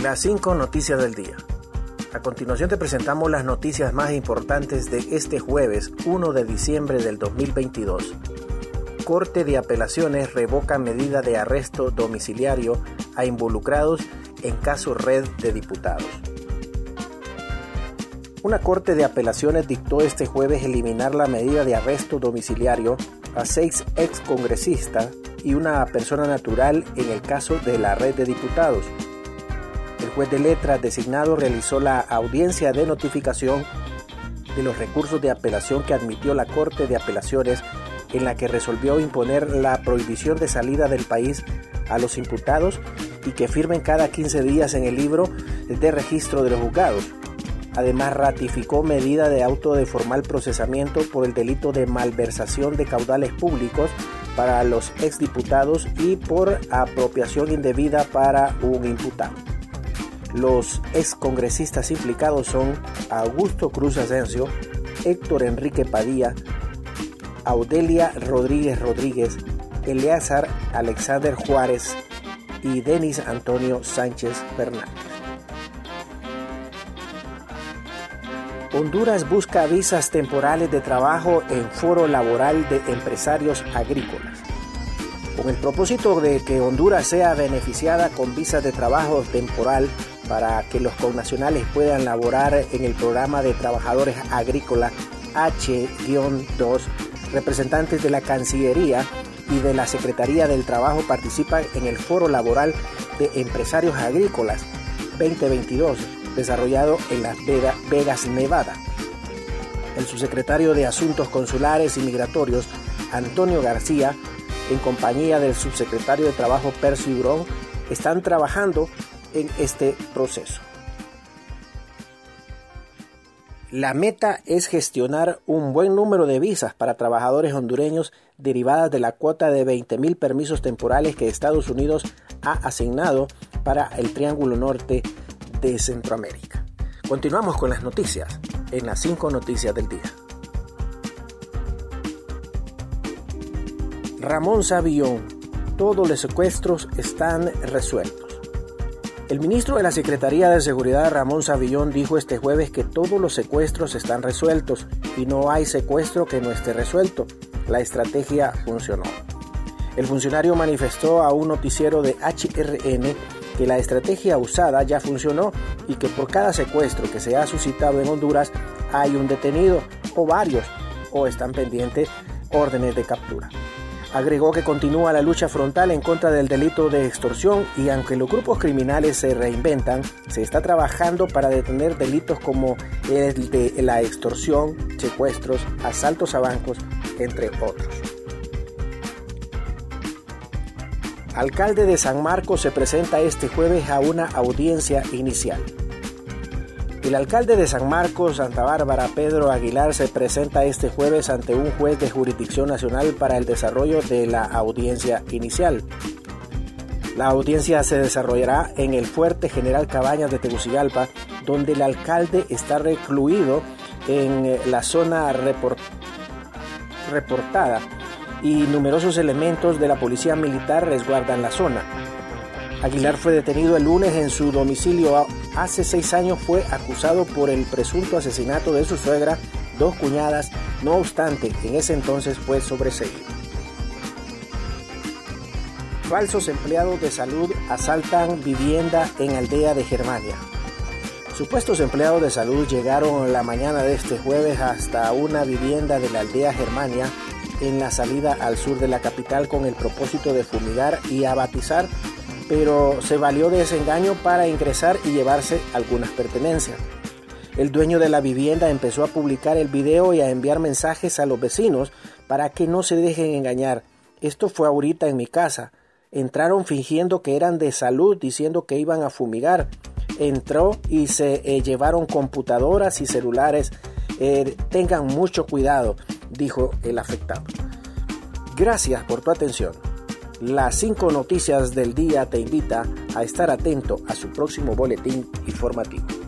Las 5 noticias del día. A continuación te presentamos las noticias más importantes de este jueves 1 de diciembre del 2022. Corte de Apelaciones revoca medida de arresto domiciliario a involucrados en caso red de diputados. Una Corte de Apelaciones dictó este jueves eliminar la medida de arresto domiciliario a seis excongresistas y una persona natural en el caso de la red de diputados. Juez de letras designado realizó la audiencia de notificación de los recursos de apelación que admitió la Corte de Apelaciones en la que resolvió imponer la prohibición de salida del país a los imputados y que firmen cada 15 días en el libro de registro de los juzgados. Además, ratificó medida de auto de formal procesamiento por el delito de malversación de caudales públicos para los exdiputados y por apropiación indebida para un imputado. Los excongresistas implicados son Augusto Cruz Asensio, Héctor Enrique Padilla, Audelia Rodríguez Rodríguez, Eleazar Alexander Juárez y Denis Antonio Sánchez Fernández. Honduras busca visas temporales de trabajo en foro laboral de empresarios agrícolas. Con el propósito de que Honduras sea beneficiada con visas de trabajo temporal para que los connacionales puedan laborar en el programa de trabajadores agrícolas H-2, representantes de la Cancillería y de la Secretaría del Trabajo participan en el Foro Laboral de Empresarios Agrícolas 2022 desarrollado en Las Vegas, Nevada. El subsecretario de Asuntos Consulares y Migratorios, Antonio García, en compañía del subsecretario de Trabajo Percy Durón, están trabajando en este proceso. La meta es gestionar un buen número de visas para trabajadores hondureños derivadas de la cuota de 20.000 permisos temporales que Estados Unidos ha asignado para el Triángulo Norte de Centroamérica. Continuamos con las noticias en las 5 noticias del día. Ramón Savillón, todos los secuestros están resueltos. El ministro de la Secretaría de Seguridad, Ramón Savillón, dijo este jueves que todos los secuestros están resueltos y no hay secuestro que no esté resuelto. La estrategia funcionó. El funcionario manifestó a un noticiero de HRN que la estrategia usada ya funcionó y que por cada secuestro que se ha suscitado en Honduras hay un detenido o varios o están pendientes órdenes de captura. Agregó que continúa la lucha frontal en contra del delito de extorsión y aunque los grupos criminales se reinventan, se está trabajando para detener delitos como el de la extorsión, secuestros, asaltos a bancos, entre otros. Alcalde de San Marcos se presenta este jueves a una audiencia inicial. El alcalde de San Marcos, Santa Bárbara, Pedro Aguilar, se presenta este jueves ante un juez de jurisdicción nacional para el desarrollo de la audiencia inicial. La audiencia se desarrollará en el Fuerte General Cabañas de Tegucigalpa, donde el alcalde está recluido en la zona reportada y numerosos elementos de la policía militar resguardan la zona. Aguilar fue detenido el lunes en su domicilio. Hace seis años fue acusado por el presunto asesinato de su suegra, dos cuñadas, no obstante, en ese entonces fue sobreseído. Falsos empleados de salud asaltan vivienda en aldea de Germania. Supuestos empleados de salud llegaron la mañana de este jueves hasta una vivienda de la aldea Germania en la salida al sur de la capital con el propósito de fumigar y abatizar pero se valió de ese engaño para ingresar y llevarse algunas pertenencias. El dueño de la vivienda empezó a publicar el video y a enviar mensajes a los vecinos para que no se dejen engañar. Esto fue ahorita en mi casa. Entraron fingiendo que eran de salud, diciendo que iban a fumigar. Entró y se eh, llevaron computadoras y celulares. Eh, tengan mucho cuidado, dijo el afectado. Gracias por tu atención. Las cinco noticias del día te invita a estar atento a su próximo boletín informativo.